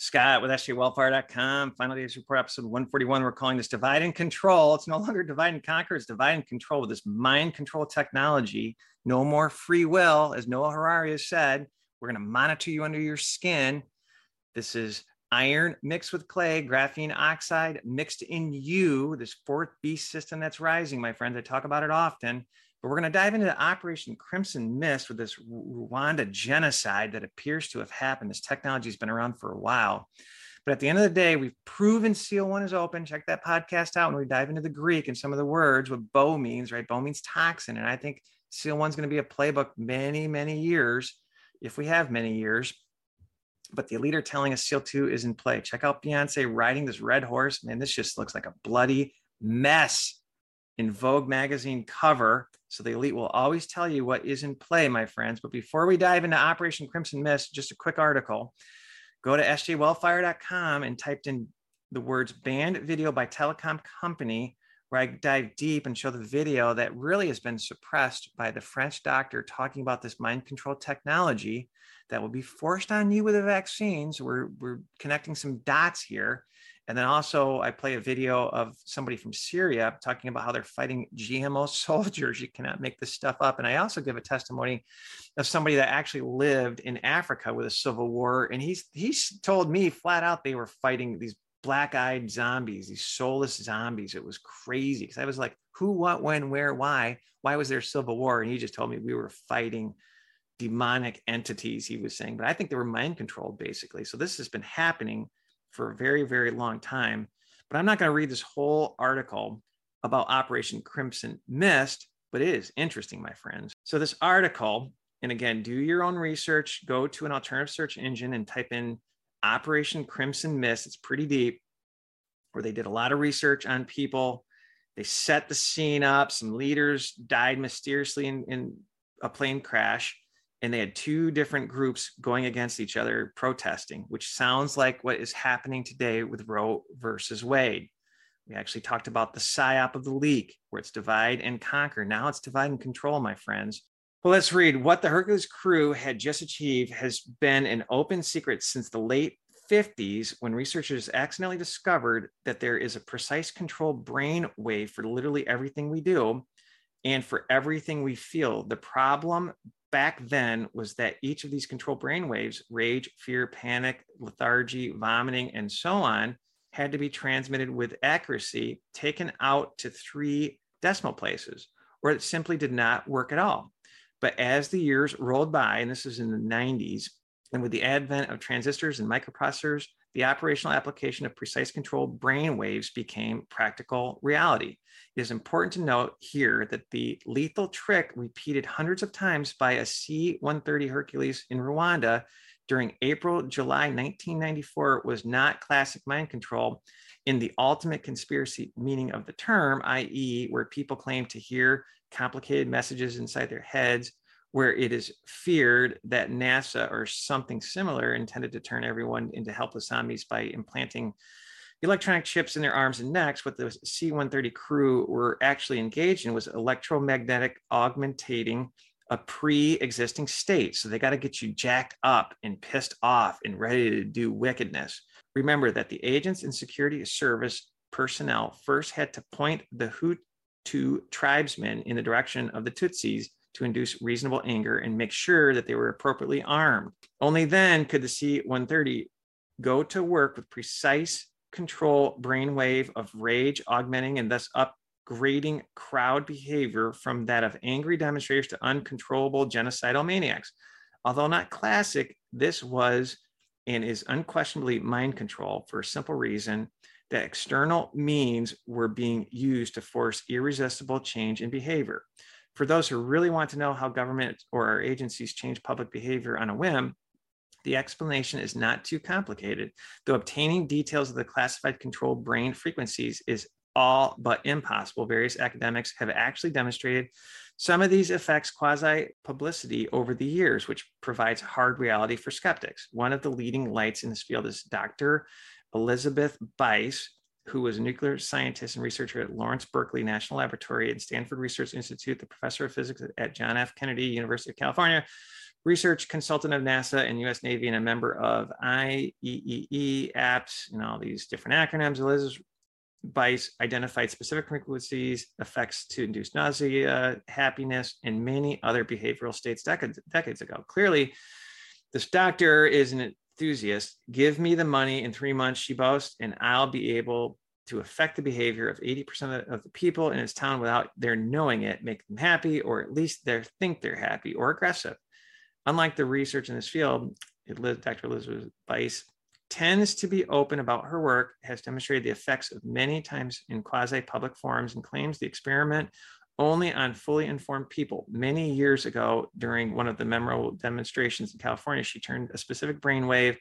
Scott with sjwellfire.com. Final days report episode 141. We're calling this divide and control. It's no longer divide and conquer, it's divide and control with this mind control technology. No more free will, as Noah Harari has said. We're going to monitor you under your skin. This is iron mixed with clay, graphene oxide mixed in you, this fourth beast system that's rising, my friends. I talk about it often. But we're going to dive into Operation Crimson Mist with this Rwanda genocide that appears to have happened. This technology has been around for a while. But at the end of the day, we've proven SEAL One is open. Check that podcast out when we dive into the Greek and some of the words, what BO means, right? BO means toxin. And I think SEAL One's going to be a playbook many, many years, if we have many years. But the leader telling us SEAL 2 is in play. Check out Beyonce riding this red horse. Man, this just looks like a bloody mess in Vogue magazine cover. So the elite will always tell you what is in play, my friends. But before we dive into Operation Crimson Mist, just a quick article. Go to sjwellfire.com and typed in the words banned video by telecom company, where I dive deep and show the video that really has been suppressed by the French doctor talking about this mind control technology that will be forced on you with a vaccine. So we're, we're connecting some dots here. And then also, I play a video of somebody from Syria talking about how they're fighting GMO soldiers. You cannot make this stuff up. And I also give a testimony of somebody that actually lived in Africa with a civil war, and he's he's told me flat out they were fighting these black-eyed zombies, these soulless zombies. It was crazy because I was like, who, what, when, where, why? Why was there civil war? And he just told me we were fighting demonic entities. He was saying, but I think they were mind controlled basically. So this has been happening for a very, very long time. But I'm not going to read this whole article about Operation Crimson Mist, but it is interesting, my friends. So, this article, and again, do your own research, go to an alternative search engine and type in Operation Crimson Mist. It's pretty deep, where they did a lot of research on people. They set the scene up. Some leaders died mysteriously in, in a plane crash and they had two different groups going against each other protesting, which sounds like what is happening today with Roe versus Wade. We actually talked about the psyop of the leak, where it's divide and conquer. Now it's divide and control, my friends. Well, let's read what the Hercules crew had just achieved has been an open secret since the late 50s when researchers accidentally discovered that there is a precise control brain wave for literally everything we do and for everything we feel. The problem back then was that each of these control brain waves, rage, fear, panic, lethargy, vomiting, and so on, had to be transmitted with accuracy, taken out to three decimal places, or it simply did not work at all. But as the years rolled by, and this is in the 90s, and with the advent of transistors and microprocessors, the operational application of precise control brain waves became practical reality. It is important to note here that the lethal trick repeated hundreds of times by a C 130 Hercules in Rwanda during April, July 1994 was not classic mind control in the ultimate conspiracy meaning of the term, i.e., where people claim to hear complicated messages inside their heads where it is feared that NASA or something similar intended to turn everyone into helpless zombies by implanting electronic chips in their arms and necks. What the C 130 crew were actually engaged in was electromagnetic augmentating a pre existing state. So they got to get you jacked up and pissed off and ready to do wickedness. Remember that the agents and security service personnel first had to point the Hutu tribesmen in the direction of the Tutsis to induce reasonable anger and make sure that they were appropriately armed. Only then could the C 130 go to work with precise control brainwave of rage, augmenting and thus upgrading crowd behavior from that of angry demonstrators to uncontrollable genocidal maniacs. Although not classic, this was and is unquestionably mind control for a simple reason that external means were being used to force irresistible change in behavior. For those who really want to know how government or our agencies change public behavior on a whim, the explanation is not too complicated, though obtaining details of the classified controlled brain frequencies is all but impossible. Various academics have actually demonstrated some of these effects quasi publicity over the years, which provides hard reality for skeptics. One of the leading lights in this field is Dr. Elizabeth Bice, who was a nuclear scientist and researcher at Lawrence Berkeley National Laboratory and Stanford Research Institute, the professor of physics at John F. Kennedy University of California, research consultant of NASA and US Navy and a member of IEEE apps and all these different acronyms. Elizabeth Bice identified specific frequencies, effects to induce nausea, happiness, and many other behavioral states decades, decades ago. Clearly, this doctor is an enthusiast. Give me the money in three months, she boasts, and I'll be able to affect the behavior of 80% of the people in his town without their knowing it, make them happy, or at least they think they're happy or aggressive. Unlike the research in this field, Dr. Elizabeth Bice tends to be open about her work, has demonstrated the effects of many times in quasi public forums, and claims the experiment only on fully informed people. Many years ago, during one of the memorable demonstrations in California, she turned a specific brainwave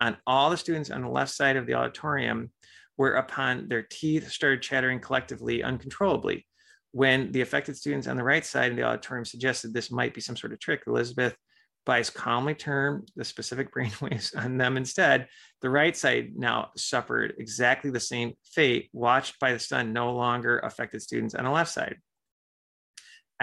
on all the students on the left side of the auditorium, whereupon their teeth started chattering collectively uncontrollably. When the affected students on the right side of the auditorium suggested this might be some sort of trick, Elizabeth Bice calmly turned the specific brainwaves on them instead. The right side now suffered exactly the same fate, watched by the sun no longer affected students on the left side.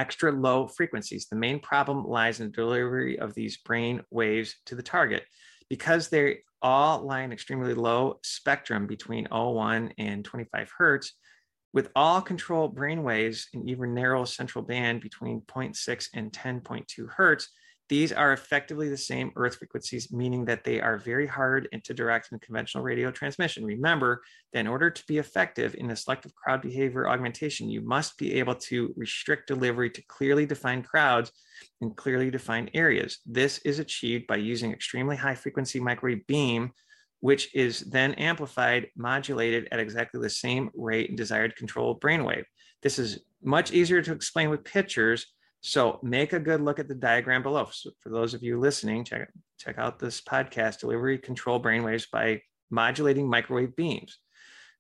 Extra low frequencies. The main problem lies in the delivery of these brain waves to the target. Because they all lie in extremely low spectrum between 01 and 25 hertz, with all control brain waves in even narrow central band between 0.6 and 10.2 hertz, these are effectively the same earth frequencies, meaning that they are very hard to direct in conventional radio transmission. Remember that in order to be effective in the selective crowd behavior augmentation, you must be able to restrict delivery to clearly defined crowds in clearly defined areas. This is achieved by using extremely high frequency microwave beam, which is then amplified, modulated at exactly the same rate and desired control brainwave. This is much easier to explain with pictures so make a good look at the diagram below. So for those of you listening, check, check out this podcast, Delivery Control Brainwaves by Modulating Microwave Beams.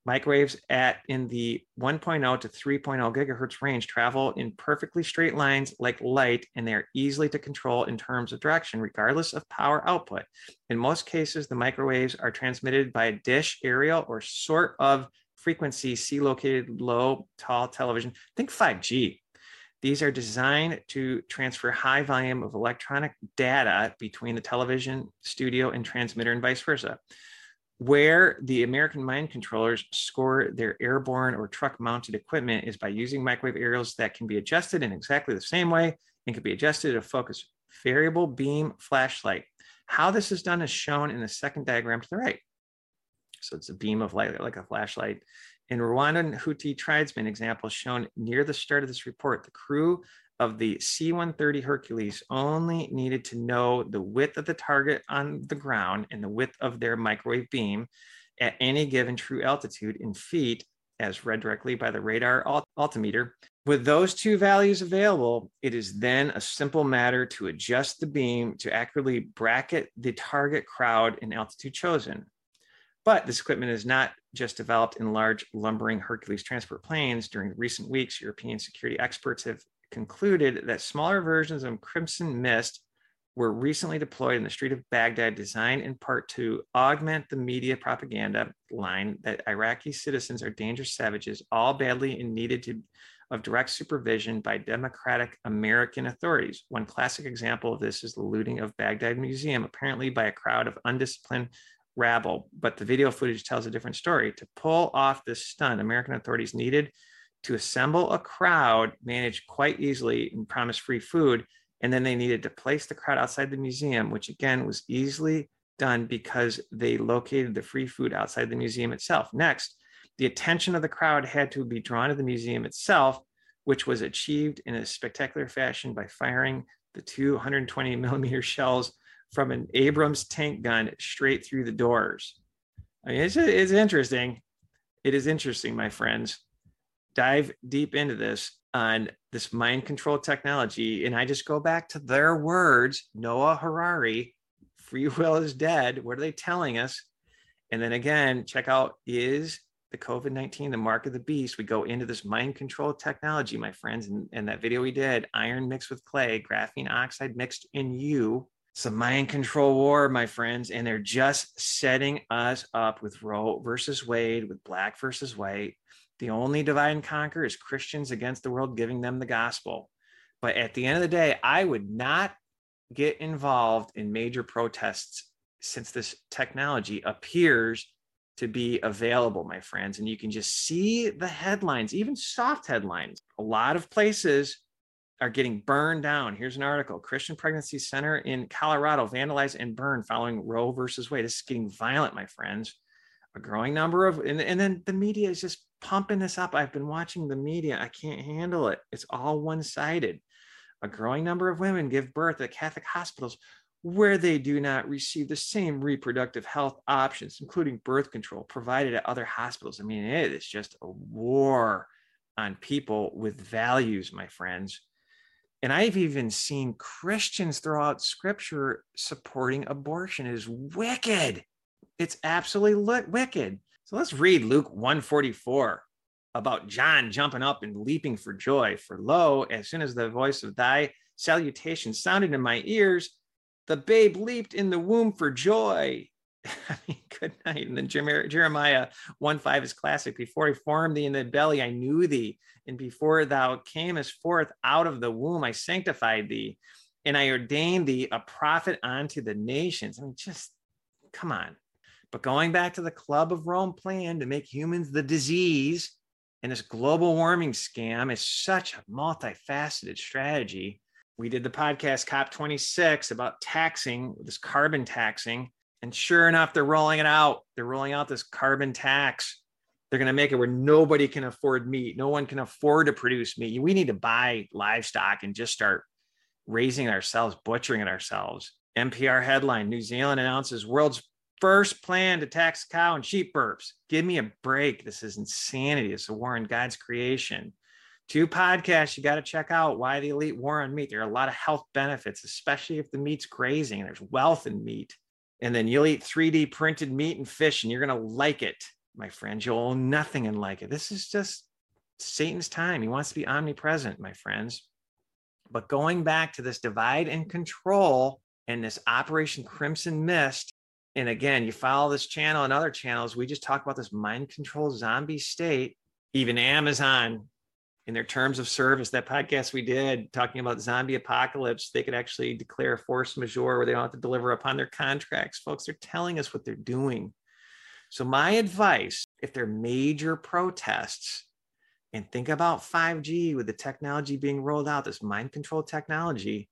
Microwaves at in the 1.0 to 3.0 gigahertz range travel in perfectly straight lines like light, and they are easily to control in terms of direction, regardless of power output. In most cases, the microwaves are transmitted by a dish, aerial, or sort of frequency C located low, tall television. Think 5G these are designed to transfer high volume of electronic data between the television studio and transmitter and vice versa. Where the American mind controllers score their airborne or truck mounted equipment is by using microwave aerials that can be adjusted in exactly the same way and can be adjusted to focus variable beam flashlight. How this is done is shown in the second diagram to the right. So it's a beam of light like a flashlight in Rwandan Hutu tribesmen example shown near the start of this report, the crew of the C-130 Hercules only needed to know the width of the target on the ground and the width of their microwave beam at any given true altitude in feet as read directly by the radar altimeter. With those two values available, it is then a simple matter to adjust the beam to accurately bracket the target crowd and altitude chosen. But this equipment is not just developed in large lumbering Hercules transport planes. During recent weeks, European security experts have concluded that smaller versions of Crimson Mist were recently deployed in the street of Baghdad, designed in part to augment the media propaganda line that Iraqi citizens are dangerous savages, all badly in needed to, of direct supervision by democratic American authorities. One classic example of this is the looting of Baghdad Museum, apparently by a crowd of undisciplined rabble, but the video footage tells a different story. To pull off this stunt, American authorities needed to assemble a crowd managed quite easily and promise free food. And then they needed to place the crowd outside the museum, which again was easily done because they located the free food outside the museum itself. Next, the attention of the crowd had to be drawn to the museum itself, which was achieved in a spectacular fashion by firing the 220 millimeter shells from an Abrams tank gun straight through the doors. I mean, it's, it's interesting. It is interesting, my friends. Dive deep into this on this mind control technology. And I just go back to their words Noah Harari, free will is dead. What are they telling us? And then again, check out is the COVID 19 the mark of the beast? We go into this mind control technology, my friends. And, and that video we did iron mixed with clay, graphene oxide mixed in you it's a mind control war, my friends, and they're just setting us up with Roe versus Wade, with black versus white. The only divide and conquer is Christians against the world, giving them the gospel. But at the end of the day, I would not get involved in major protests since this technology appears to be available, my friends. And you can just see the headlines, even soft headlines. A lot of places are getting burned down. Here's an article Christian Pregnancy Center in Colorado vandalized and burned following Roe versus Wade. This is getting violent, my friends. A growing number of, and, and then the media is just pumping this up. I've been watching the media. I can't handle it. It's all one sided. A growing number of women give birth at Catholic hospitals where they do not receive the same reproductive health options, including birth control, provided at other hospitals. I mean, it is just a war on people with values, my friends. And I've even seen Christians throw out scripture supporting abortion. It is wicked. It's absolutely wicked. So let's read Luke 144 about John jumping up and leaping for joy. For lo, as soon as the voice of thy salutation sounded in my ears, the babe leaped in the womb for joy. I mean, good night. And then Jeremiah 1 5 is classic. Before I formed thee in the belly, I knew thee. And before thou camest forth out of the womb, I sanctified thee. And I ordained thee a prophet unto the nations. I mean, just come on. But going back to the Club of Rome plan to make humans the disease and this global warming scam is such a multifaceted strategy. We did the podcast COP26 about taxing, this carbon taxing. And sure enough, they're rolling it out. They're rolling out this carbon tax. They're going to make it where nobody can afford meat. No one can afford to produce meat. We need to buy livestock and just start raising ourselves, butchering it ourselves. NPR headline New Zealand announces world's first plan to tax cow and sheep burps. Give me a break. This is insanity. It's a war on God's creation. Two podcasts you got to check out Why the Elite War on Meat. There are a lot of health benefits, especially if the meat's grazing. And there's wealth in meat. And then you'll eat 3D printed meat and fish, and you're going to like it, my friends. You'll own nothing and like it. This is just Satan's time. He wants to be omnipresent, my friends. But going back to this divide and control and this Operation Crimson Mist, and again, you follow this channel and other channels, we just talk about this mind control zombie state. Even Amazon, in their terms of service, that podcast we did talking about zombie apocalypse, they could actually declare force majeure where they don't have to deliver upon their contracts. Folks, they're telling us what they're doing. So, my advice if there are major protests, and think about 5G with the technology being rolled out, this mind control technology,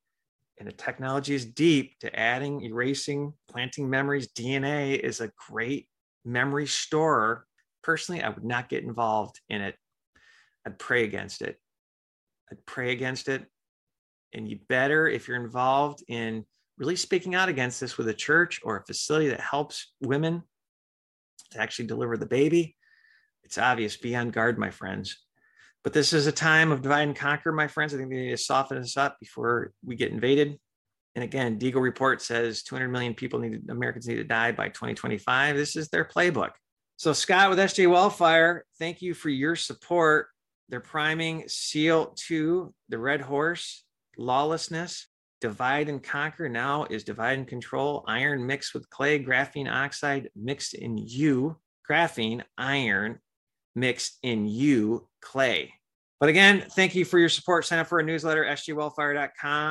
and the technology is deep to adding, erasing, planting memories. DNA is a great memory storer. Personally, I would not get involved in it. I'd pray against it. I'd pray against it. And you better, if you're involved in really speaking out against this with a church or a facility that helps women to actually deliver the baby, it's obvious. Be on guard, my friends. But this is a time of divide and conquer, my friends. I think we need to soften us up before we get invaded. And again, Deagel report says 200 million people need Americans need to die by 2025. This is their playbook. So Scott with SJ Wellfire, thank you for your support. They're priming SEAL 2, the Red Horse, Lawlessness, Divide and Conquer. Now is Divide and Control, Iron mixed with clay, graphene oxide mixed in you, graphene, iron mixed in you clay. But again, thank you for your support. Sign up for a newsletter, sjwellfire.com.